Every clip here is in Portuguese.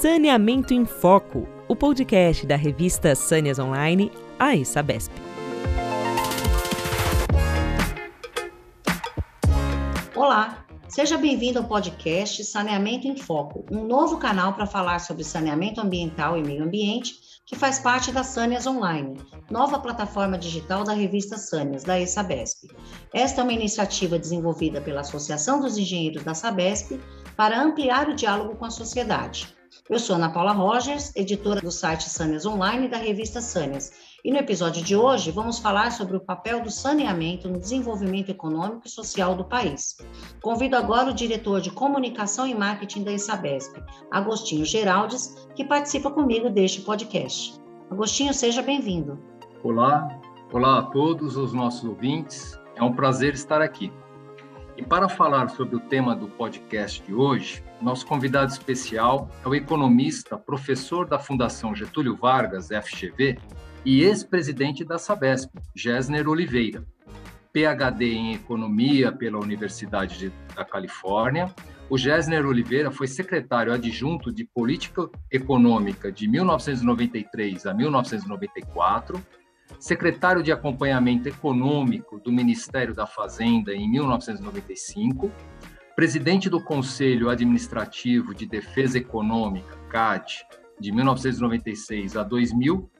Saneamento em Foco, o podcast da revista Sâneas Online, a Sabesp. Olá, seja bem-vindo ao podcast Saneamento em Foco, um novo canal para falar sobre saneamento ambiental e meio ambiente que faz parte da Sâneas Online, nova plataforma digital da revista Sâneas, da ESABESP. Esta é uma iniciativa desenvolvida pela Associação dos Engenheiros da Sabesp para ampliar o diálogo com a sociedade. Eu sou Ana Paula Rogers, editora do site Sâneas Online e da revista Sâneas. E no episódio de hoje vamos falar sobre o papel do saneamento no desenvolvimento econômico e social do país. Convido agora o diretor de comunicação e marketing da Isabesp, Agostinho Geraldes, que participa comigo deste podcast. Agostinho, seja bem-vindo. Olá, olá a todos os nossos ouvintes. É um prazer estar aqui. E para falar sobre o tema do podcast de hoje, nosso convidado especial é o economista, professor da Fundação Getúlio Vargas, FGV, e ex-presidente da Sabesp, Gessner Oliveira. PhD em Economia pela Universidade de, da Califórnia, o Gessner Oliveira foi secretário adjunto de Política Econômica de 1993 a 1994, secretário de Acompanhamento Econômico do Ministério da Fazenda em 1995 presidente do Conselho Administrativo de Defesa Econômica, CAD, de 1996 a 2000,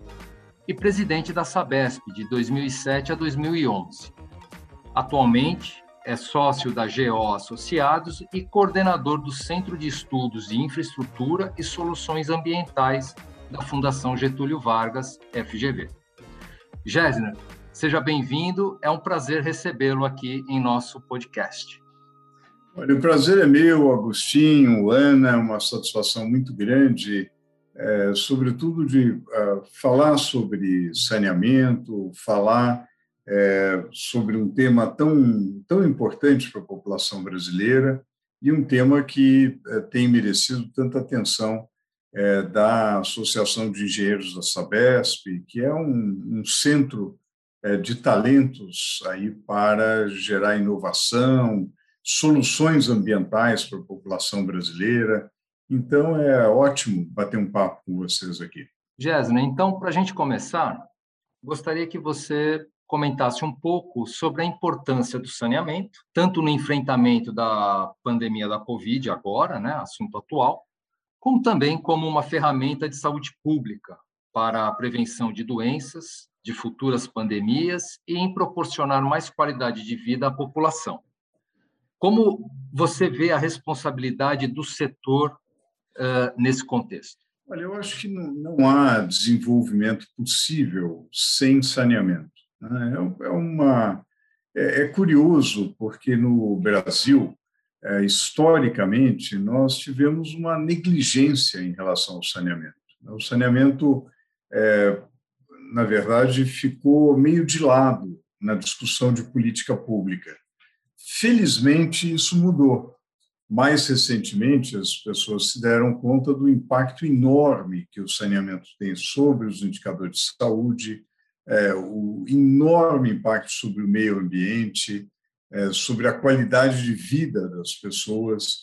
e presidente da Sabesp, de 2007 a 2011. Atualmente, é sócio da GO Associados e coordenador do Centro de Estudos de Infraestrutura e Soluções Ambientais da Fundação Getúlio Vargas, FGV. Gessner, seja bem-vindo, é um prazer recebê-lo aqui em nosso podcast. Olha, o prazer é meu, Agostinho, Ana, uma satisfação muito grande, é, sobretudo de uh, falar sobre saneamento, falar é, sobre um tema tão, tão importante para a população brasileira e um tema que é, tem merecido tanta atenção é, da Associação de Engenheiros da Sabesp, que é um, um centro é, de talentos aí para gerar inovação, soluções ambientais para a população brasileira. Então, é ótimo bater um papo com vocês aqui. Jéssica, então, para a gente começar, gostaria que você comentasse um pouco sobre a importância do saneamento, tanto no enfrentamento da pandemia da Covid agora, né, assunto atual, como também como uma ferramenta de saúde pública para a prevenção de doenças, de futuras pandemias e em proporcionar mais qualidade de vida à população. Como você vê a responsabilidade do setor uh, nesse contexto? Olha, eu acho que não, não há desenvolvimento possível sem saneamento. Né? É, é, uma, é, é, curioso, porque no Brasil, é, historicamente, nós tivemos uma negligência em relação ao saneamento. Né? O saneamento, é, na verdade, ficou meio de lado na discussão de política pública. Felizmente, isso mudou. Mais recentemente, as pessoas se deram conta do impacto enorme que o saneamento tem sobre os indicadores de saúde, é, o enorme impacto sobre o meio ambiente, sobre a qualidade de vida das pessoas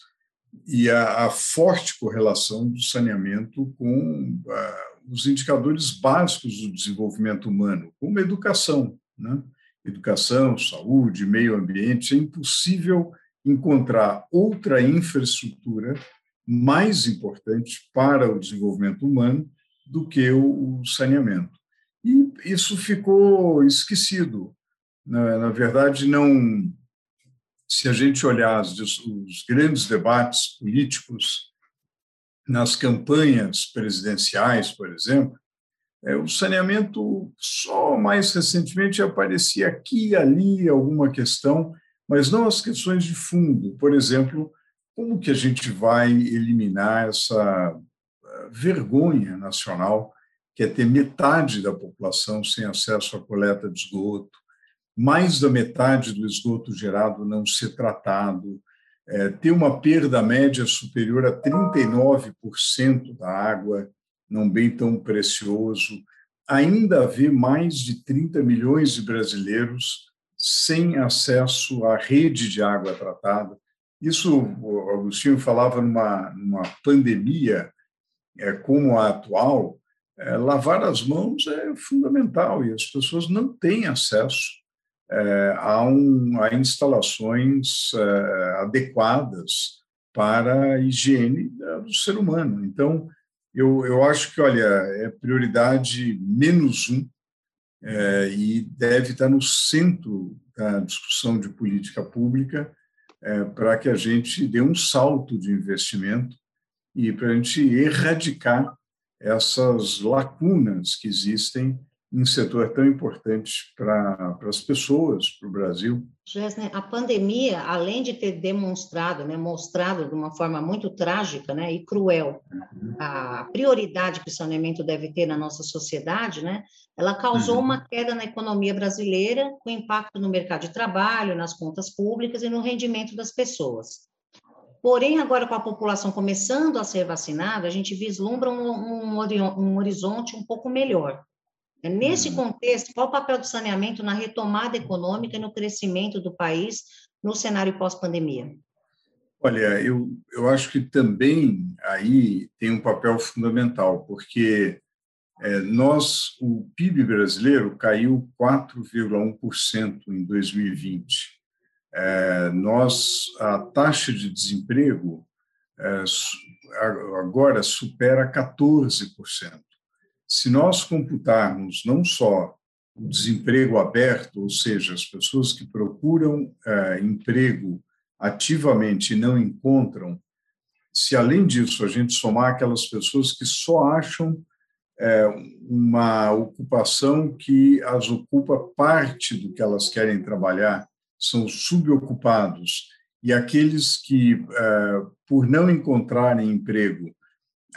e a, a forte correlação do saneamento com uh, os indicadores básicos do desenvolvimento humano, como educação. Né? educação, saúde, meio ambiente, é impossível encontrar outra infraestrutura mais importante para o desenvolvimento humano do que o saneamento. E isso ficou esquecido. Na, verdade, não. Se a gente olhar os grandes debates políticos nas campanhas presidenciais, por exemplo, é, o saneamento só mais recentemente aparecia aqui e ali alguma questão, mas não as questões de fundo. Por exemplo, como que a gente vai eliminar essa eh, vergonha nacional que é ter metade da população sem acesso à coleta de esgoto, mais da metade do esgoto gerado não ser tratado, é, ter uma perda média superior a 39% da água num bem tão precioso, ainda haver mais de 30 milhões de brasileiros sem acesso à rede de água tratada. Isso, o Agostinho falava numa, numa pandemia, é, como a atual, é, lavar as mãos é fundamental e as pessoas não têm acesso é, a, um, a, instalações é, adequadas para a higiene do ser humano. Então, eu, eu acho que, olha, é prioridade menos um é, e deve estar no centro da discussão de política pública é, para que a gente dê um salto de investimento e para a gente erradicar essas lacunas que existem em um setor tão importante para, as pessoas, para o Brasil. Gessner, a pandemia, além de ter demonstrado, né, mostrado de uma forma muito trágica né, e cruel uhum. a prioridade que o saneamento deve ter na nossa sociedade, né, ela causou uhum. uma queda na economia brasileira, com impacto no mercado de trabalho, nas contas públicas e no rendimento das pessoas. Porém, agora com a população começando a ser vacinada, a gente vislumbra um, um, um horizonte um pouco melhor. É, nesse uhum. contexto, qual o papel do saneamento na retomada econômica e no crescimento do país no cenário pós-pandemia? Olha, eu, eu acho que também aí tem um papel fundamental, porque é, nós, o PIB brasileiro caiu 4,1% em 2020 é, nós a taxa de desemprego é, agora supera 14%. Se nós computarmos não só o desemprego aberto, ou seja, as pessoas que procuram é, emprego ativamente e não encontram, se além disso a gente somar aquelas pessoas que só acham é, uma ocupação que as ocupa parte do que elas querem trabalhar são subocupados e aqueles que, eh, por não encontrarem emprego,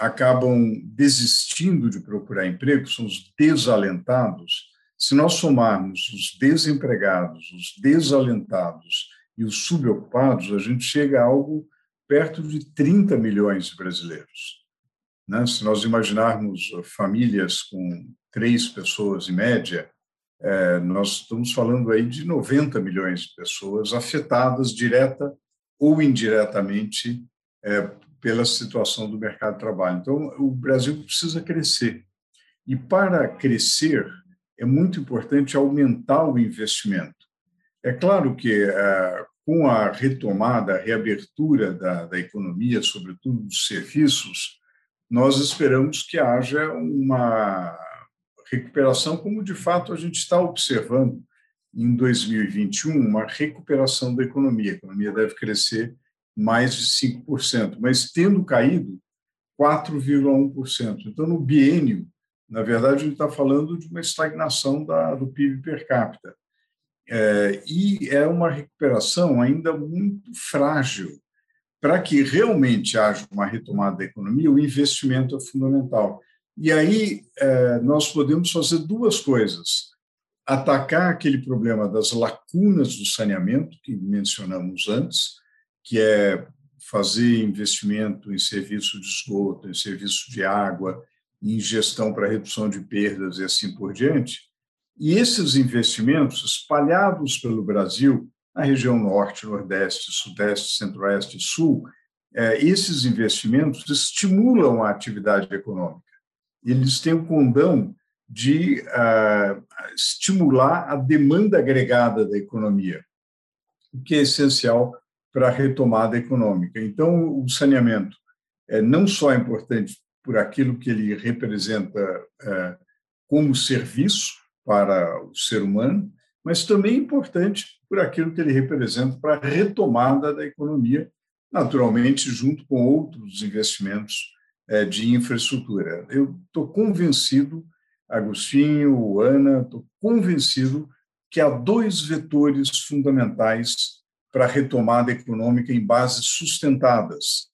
acabam desistindo de procurar emprego, são os desalentados. Se nós somarmos os desempregados, os desalentados e os subocupados, a gente chega a algo perto de 30 milhões de brasileiros. Né? Se nós imaginarmos famílias com três pessoas em média, é, nós estamos falando aí de 90 milhões de pessoas afetadas direta ou indiretamente é, pela situação do mercado de trabalho. Então, o Brasil precisa crescer. E para crescer, é muito importante aumentar o investimento. É claro que, é, com a retomada, a reabertura da, da economia, sobretudo dos serviços, nós esperamos que haja uma recuperação, como de fato a gente está observando em 2021, uma recuperação da economia. A economia deve crescer mais de 5%, mas tendo caído 4,1%. Então, no biênio, na verdade, a gente está falando de uma estagnação da, do PIB per capita. É, e é uma recuperação ainda muito frágil. Para que realmente haja uma retomada da economia, o investimento é fundamental. E aí é, nós podemos fazer duas coisas: atacar aquele problema das lacunas do saneamento, que mencionamos antes, que é fazer investimento em serviço de esgoto, em serviço de água, em gestão para redução de perdas e assim por diante. E esses investimentos espalhados pelo Brasil, na região norte, nordeste, sudeste, centro-oeste e sul, é, esses investimentos estimulam a atividade econômica eles têm o condão de uh, estimular a demanda agregada da economia, o que é essencial para a retomada econômica. Então, o saneamento é não só importante por aquilo que ele representa uh, como serviço para o ser humano, mas também importante por aquilo que ele representa para a retomada da economia, naturalmente, junto com outros investimentos é, de infraestrutura. Eu estou convencido, Agostinho, Ana, estou convencido que há dois vetores fundamentais para a retomada econômica em bases sustentadas.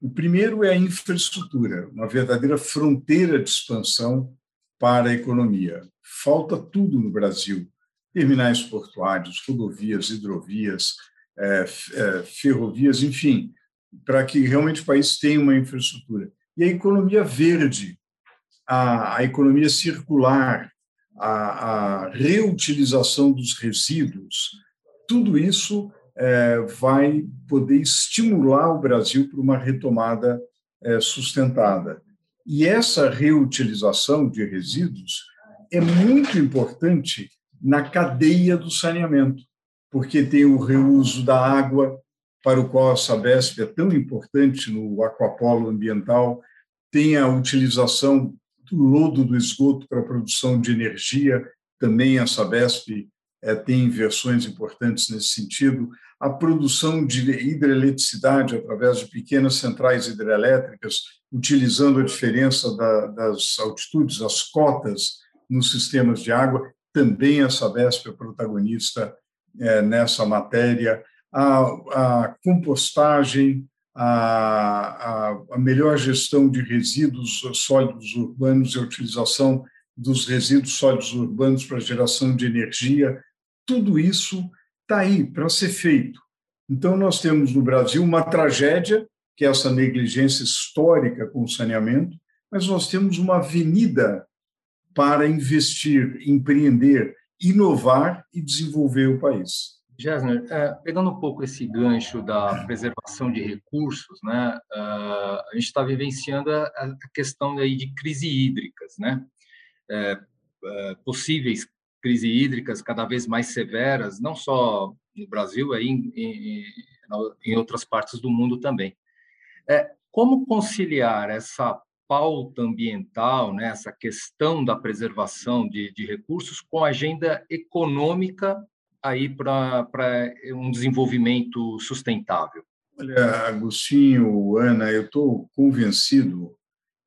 O primeiro é a infraestrutura, uma verdadeira fronteira de expansão para a economia. Falta tudo no Brasil: terminais portuários, rodovias, hidrovias, é, é, ferrovias, enfim, para que realmente o país tenha uma infraestrutura e a economia verde, a, a economia circular, a, a, reutilização dos resíduos, tudo isso é, vai poder estimular o Brasil para uma retomada é, sustentada. E essa reutilização de resíduos é muito importante na cadeia do saneamento, porque tem o reuso da água, para o qual a Sabesp é tão importante no aquapolo ambiental, tem a utilização do lodo do esgoto para a produção de energia, também a Sabesp é, tem versões importantes nesse sentido, a produção de hidroeletricidade através de pequenas centrais hidrelétricas, utilizando a diferença da, das altitudes, as cotas nos sistemas de água, também a Sabesp é protagonista é, nessa matéria, a, a compostagem, a, a, a, melhor gestão de resíduos sólidos urbanos e a utilização dos resíduos sólidos urbanos para geração de energia, tudo isso está aí para ser feito. Então, nós temos no Brasil uma tragédia, que é essa negligência histórica com o saneamento, mas nós temos uma avenida para investir, empreender, inovar e desenvolver o país. Gessner, é, pegando um pouco esse gancho da preservação de recursos, né, uh, a gente está vivenciando a, questão aí de crise hídricas, né, é, é, possíveis crises hídricas cada vez mais severas, não só no Brasil, aí em, em, em outras partes do mundo também. É, como conciliar essa pauta ambiental, né, essa questão da preservação de, de recursos com a agenda econômica aí para um desenvolvimento sustentável? Olha, Agostinho, Ana, eu estou convencido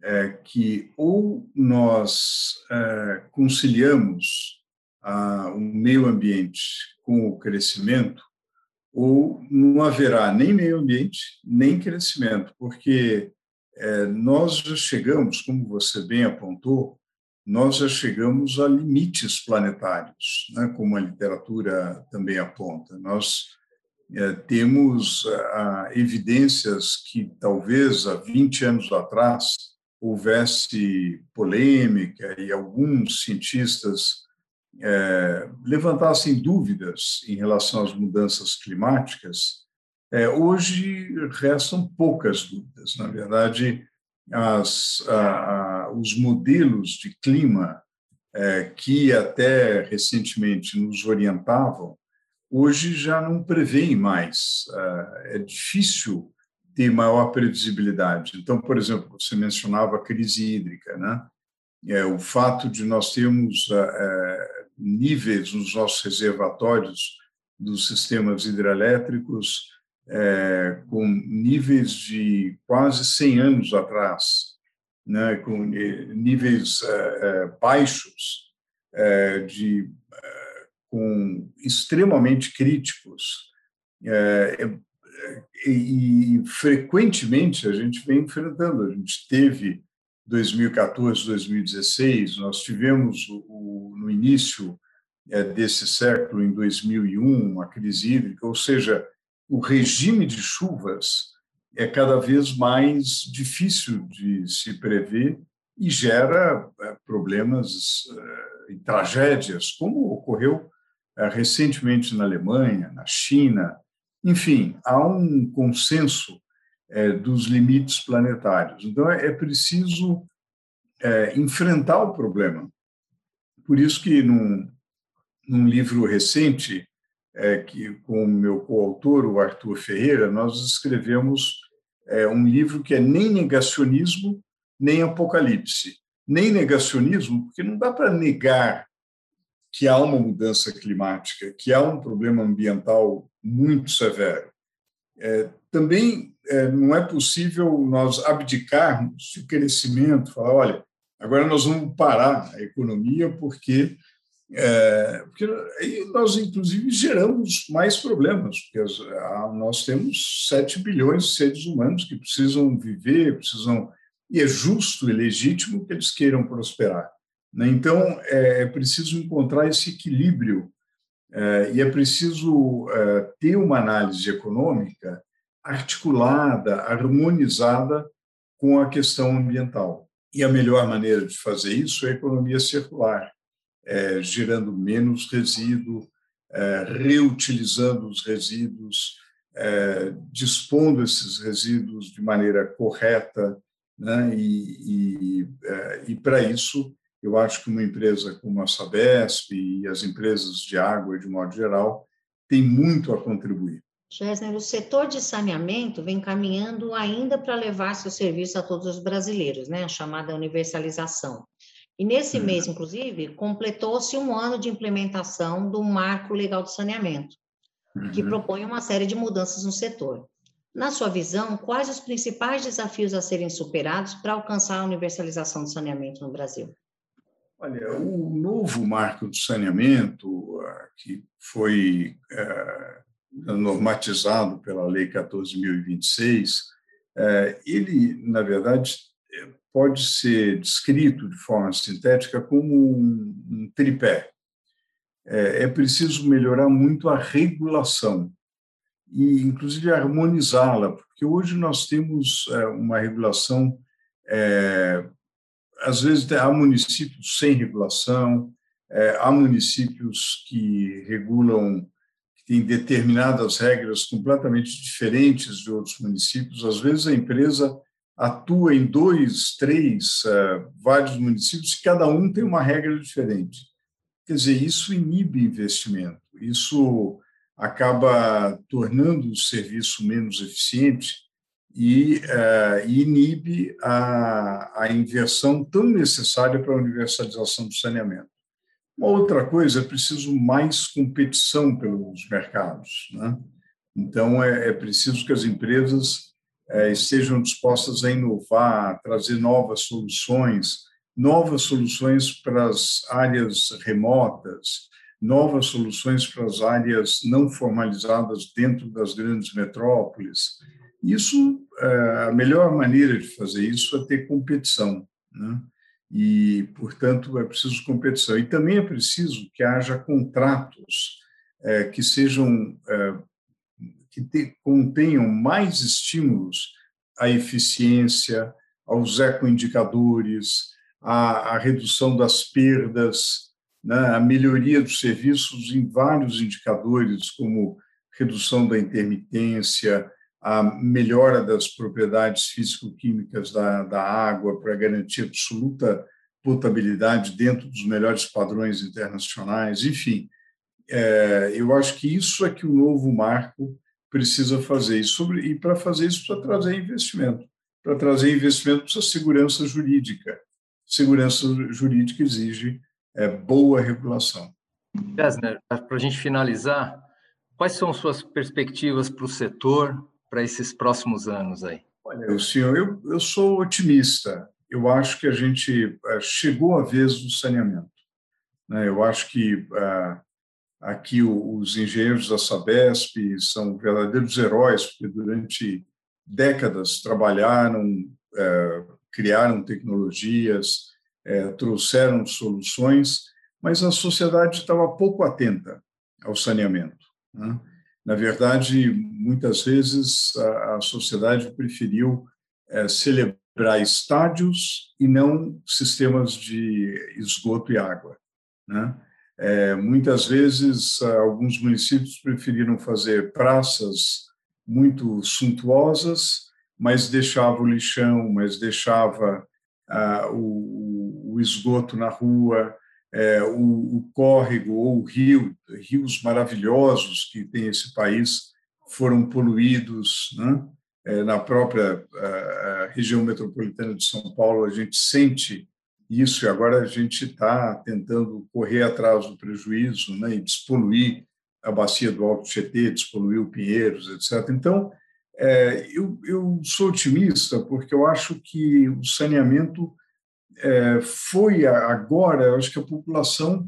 é, que ou nós é, conciliamos o meio ambiente com o crescimento, ou não haverá nem meio ambiente, nem crescimento, porque é, nós já chegamos, como você bem apontou, nós já chegamos a limites planetários, né, como a literatura também aponta. Nós é, temos a, evidências que talvez há 20 anos atrás houvesse polêmica e alguns cientistas é, levantassem dúvidas em relação às mudanças climáticas, é, hoje restam poucas dúvidas. Na verdade, as, a, a, os modelos de clima é, que até recentemente nos orientavam, hoje já não prevêem mais. É, é difícil ter maior previsibilidade. Então, por exemplo, você mencionava a crise hídrica, né? É, o fato de nós termos é, é níveis nos nossos reservatórios dos sistemas hidrelétricos é, com níveis de quase 100 anos atrás, né, com níveis é, é, baixos, é, de, é, com extremamente críticos, é, e, e frequentemente a gente vem enfrentando. A gente teve 2014, 2016, nós tivemos o, no início desse século, em 2001, uma crise hídrica, ou seja, o regime de chuvas é cada vez mais difícil de se prever e gera é, problemas é, e tragédias, como ocorreu é, recentemente na Alemanha, na China. Enfim, há um consenso dos limites planetários. Então, é preciso enfrentar o problema. Por isso que, num, num livro recente, é, que com o meu coautor, o Arthur Ferreira, nós escrevemos é, um livro que é nem negacionismo, nem apocalipse. Nem negacionismo, porque não dá para negar que há uma mudança climática, que há um problema ambiental muito severo. É, também é, não é possível nós abdicarmos de crescimento, falar, olha, agora nós vamos parar a economia porque é, porque nós, inclusive, geramos mais problemas, porque nós temos 7 bilhões de seres humanos que precisam viver, precisam. E é justo e legítimo que eles queiram prosperar. Né? Então, é, é preciso encontrar esse equilíbrio e é preciso é, ter uma análise econômica articulada, harmonizada com a questão ambiental. E a melhor maneira de fazer isso é a economia circular é, gerando menos resíduo, é, reutilizando os resíduos, é, dispondo esses resíduos de maneira correta Né? E, e, é, e para isso, eu acho que uma empresa como a Sabesp e as empresas de água, de modo geral, tem muito a contribuir. Gessner, o setor de saneamento vem caminhando ainda para levar seu serviço a todos os brasileiros, né? a chamada universalização. E nesse uhum. mês, inclusive, completou-se um ano de implementação do Marco Legal do Saneamento, uhum. que propõe uma série de mudanças no setor. Na sua visão, quais os principais desafios a serem superados para alcançar a universalização do saneamento no Brasil? Olha, o novo marco do saneamento, ah, que foi é, normatizado pela Lei 14.026, é, ele, na verdade, pode ser descrito de forma sintética como um, tripé. É, é preciso melhorar muito a regulação e, inclusive, harmonizá-la, porque hoje nós temos uma regulação, às vezes há municípios sem regulação, é, há municípios que regulam, que têm determinadas regras completamente diferentes de outros municípios, às vezes a empresa atua em dois, três, é, vários municípios, e cada um tem uma regra diferente. Quer dizer, isso inibe investimento, isso acaba tornando o serviço menos eficiente e uh, inibe a, a inversão tão necessária para a universalização do saneamento. Uma outra coisa, é preciso mais competição pelos mercados. Né? Então, é, é, preciso que as empresas é, estejam dispostas a inovar, a trazer novas soluções, novas soluções para as áreas remotas, novas soluções para as áreas não formalizadas dentro das grandes metrópoles. Isso, é, a melhor maneira de fazer isso é ter competição, né? E, portanto, é preciso competição. E também é preciso que haja contratos é, que sejam é, que te, contenham mais estímulos à eficiência, aos ecoindicadores, à, à redução das perdas, né, a melhoria dos serviços em vários indicadores, como redução da intermitência, a melhora das propriedades físico-químicas da, da água para garantir absoluta potabilidade dentro dos melhores padrões internacionais, enfim. É, eu acho que isso é que o novo marco precisa fazer. E, sobre, e para fazer isso, precisa trazer investimento. Para trazer investimento, precisa segurança jurídica. Segurança jurídica exige é, boa regulação. Gessner, para a gente finalizar, quais são suas perspectivas para o setor para esses próximos anos aí? Olha, senhor, eu, eu sou otimista. Eu acho que a gente é, chegou a vez do saneamento. Né? Eu acho que é, aqui os engenheiros da Sabesp são verdadeiros heróis, porque durante décadas trabalharam, é, criaram tecnologias, trouxeram soluções, mas a sociedade estava pouco atenta ao saneamento. Né? Na verdade, muitas vezes a, a sociedade preferiu é, celebrar estádios e não sistemas de esgoto e água. Né? É, muitas vezes, alguns municípios preferiram fazer praças muito suntuosas, mas deixava o lixão, mas deixava ah, o, o, esgoto na rua, é, o, o, córrego ou o rio, rios maravilhosos que tem esse país, foram poluídos. Né? É, na própria região metropolitana de São Paulo, a gente sente isso e agora a gente está tentando correr atrás do prejuízo né? e despoluir a bacia do Alto Tietê, despoluir o Pinheiros, etc. Então, é, eu, eu, sou otimista porque eu acho que o saneamento é, foi agora, acho que a população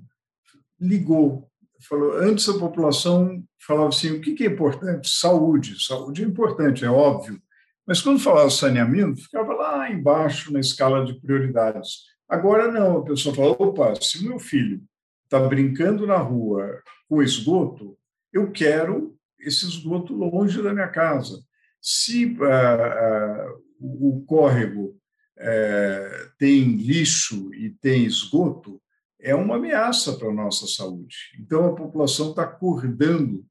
ligou. Falou, antes a população falava assim, o que, que é importante? Saúde. Saúde é importante, é óbvio. Mas quando falava saneamento, ficava lá embaixo na escala de prioridades. Agora não, a pessoa fala, opa, se meu filho está brincando na rua com esgoto, eu quero esse esgoto longe da minha casa. Se ah, ah, o córrego eh, tem lixo e tem esgoto, é uma ameaça para a nossa saúde. Então, a população está acordando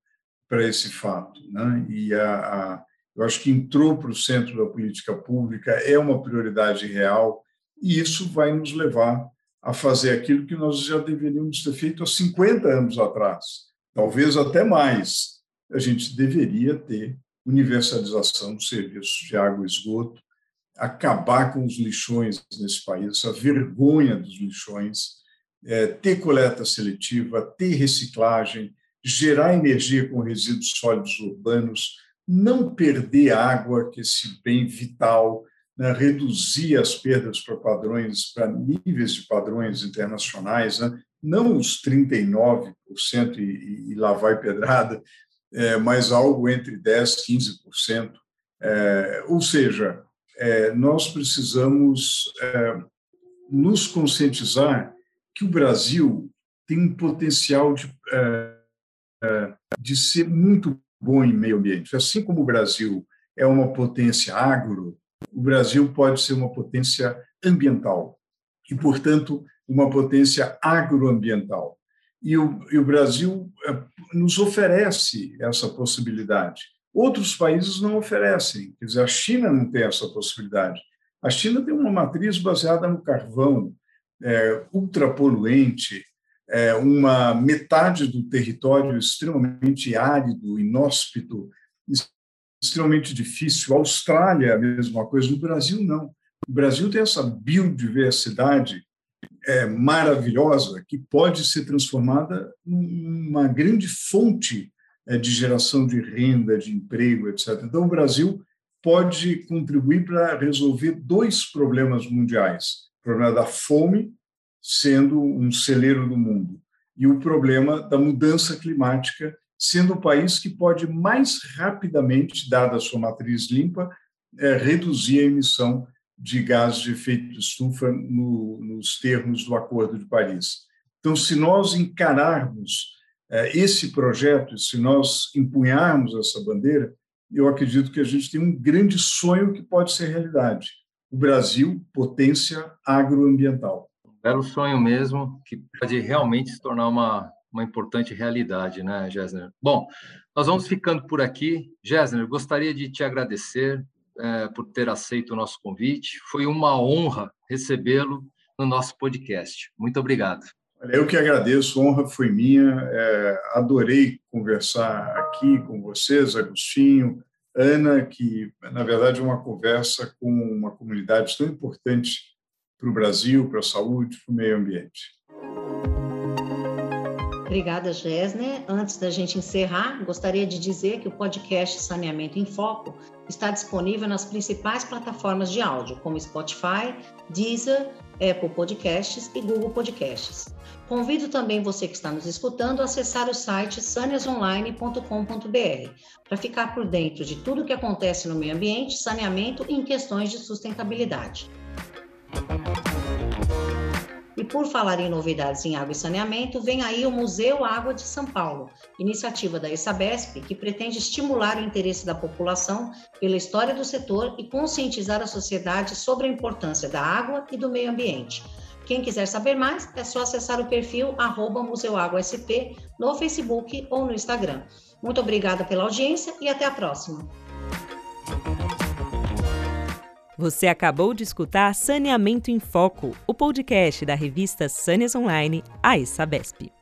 para esse fato. Né? E, a, a, eu acho que entrou para o centro da política pública, é uma prioridade real, e isso vai nos levar a fazer aquilo que nós já deveríamos ter feito há 50 anos atrás, talvez até mais. A gente deveria ter universalização dos serviços de água e esgoto, acabar com os lixões nesse país, essa vergonha dos lixões, é, ter coleta seletiva, ter reciclagem, gerar energia com resíduos sólidos urbanos, não perder água, que é esse bem vital, né, reduzir as perdas para padrões, para níveis de padrões internacionais, né, não os 39% e, e lá vai pedrada, é, mas algo entre 10% e 15%. É, ou seja, é, nós precisamos é, nos conscientizar que o Brasil tem um potencial de, é, é, de ser muito bom em meio ambiente. Assim como o Brasil é uma potência agro, o Brasil pode ser uma potência ambiental e, portanto, uma potência agroambiental. E o, e o Brasil é, nos oferece essa possibilidade. Outros países não oferecem. Quer dizer, a China não tem essa possibilidade. A China tem uma matriz baseada no carvão, é, ultrapoluente, é, uma metade do território extremamente árido, inóspito, extremamente difícil. A Austrália é a mesma coisa, no Brasil não. O Brasil tem essa biodiversidade é, maravilhosa que pode ser transformada numa grande fonte de geração de renda, de emprego, etc. Então, o Brasil pode contribuir para resolver dois problemas mundiais: o problema da fome, sendo um celeiro do mundo, e o problema da mudança climática, sendo o país que pode mais rapidamente, dada a sua matriz limpa, é, reduzir a emissão de gases de efeito de estufa no, nos termos do Acordo de Paris. Então, se nós encararmos é, esse projeto, se nós empunharmos essa bandeira, eu acredito que a gente tem um grande sonho que pode ser realidade. O Brasil, potência agroambiental. Belo sonho mesmo, que pode realmente se tornar uma, uma importante realidade, né, Gessner? Bom, nós vamos ficando por aqui. Gessner, gostaria de te agradecer é, por ter aceito o nosso convite. Foi uma honra recebê-lo no nosso podcast. Muito obrigado. Eu que agradeço, honra foi minha. É, adorei conversar aqui com vocês, Agostinho, Ana, que na verdade é uma conversa com uma comunidade tão importante para o Brasil, para a saúde, para o meio ambiente. Obrigada, Gessner. Antes da gente encerrar, gostaria de dizer que o podcast Saneamento em Foco está disponível nas principais plataformas de áudio, como Spotify, Deezer, Apple Podcasts e Google Podcasts. Convido também você que está nos escutando a acessar o site saneasonline.com.br para ficar por dentro de tudo o que acontece no meio ambiente, saneamento e em questões de sustentabilidade. Por falar em novidades em água e saneamento, vem aí o Museu Água de São Paulo, iniciativa da ESABESP que pretende estimular o interesse da população pela história do setor e conscientizar a sociedade sobre a importância da água e do meio ambiente. Quem quiser saber mais, é só acessar o perfil arroba museuaguasp no Facebook ou no Instagram. Muito obrigada pela audiência e até a próxima. Você acabou de escutar Saneamento em Foco, o podcast da revista Sâneas Online, a Sabesp.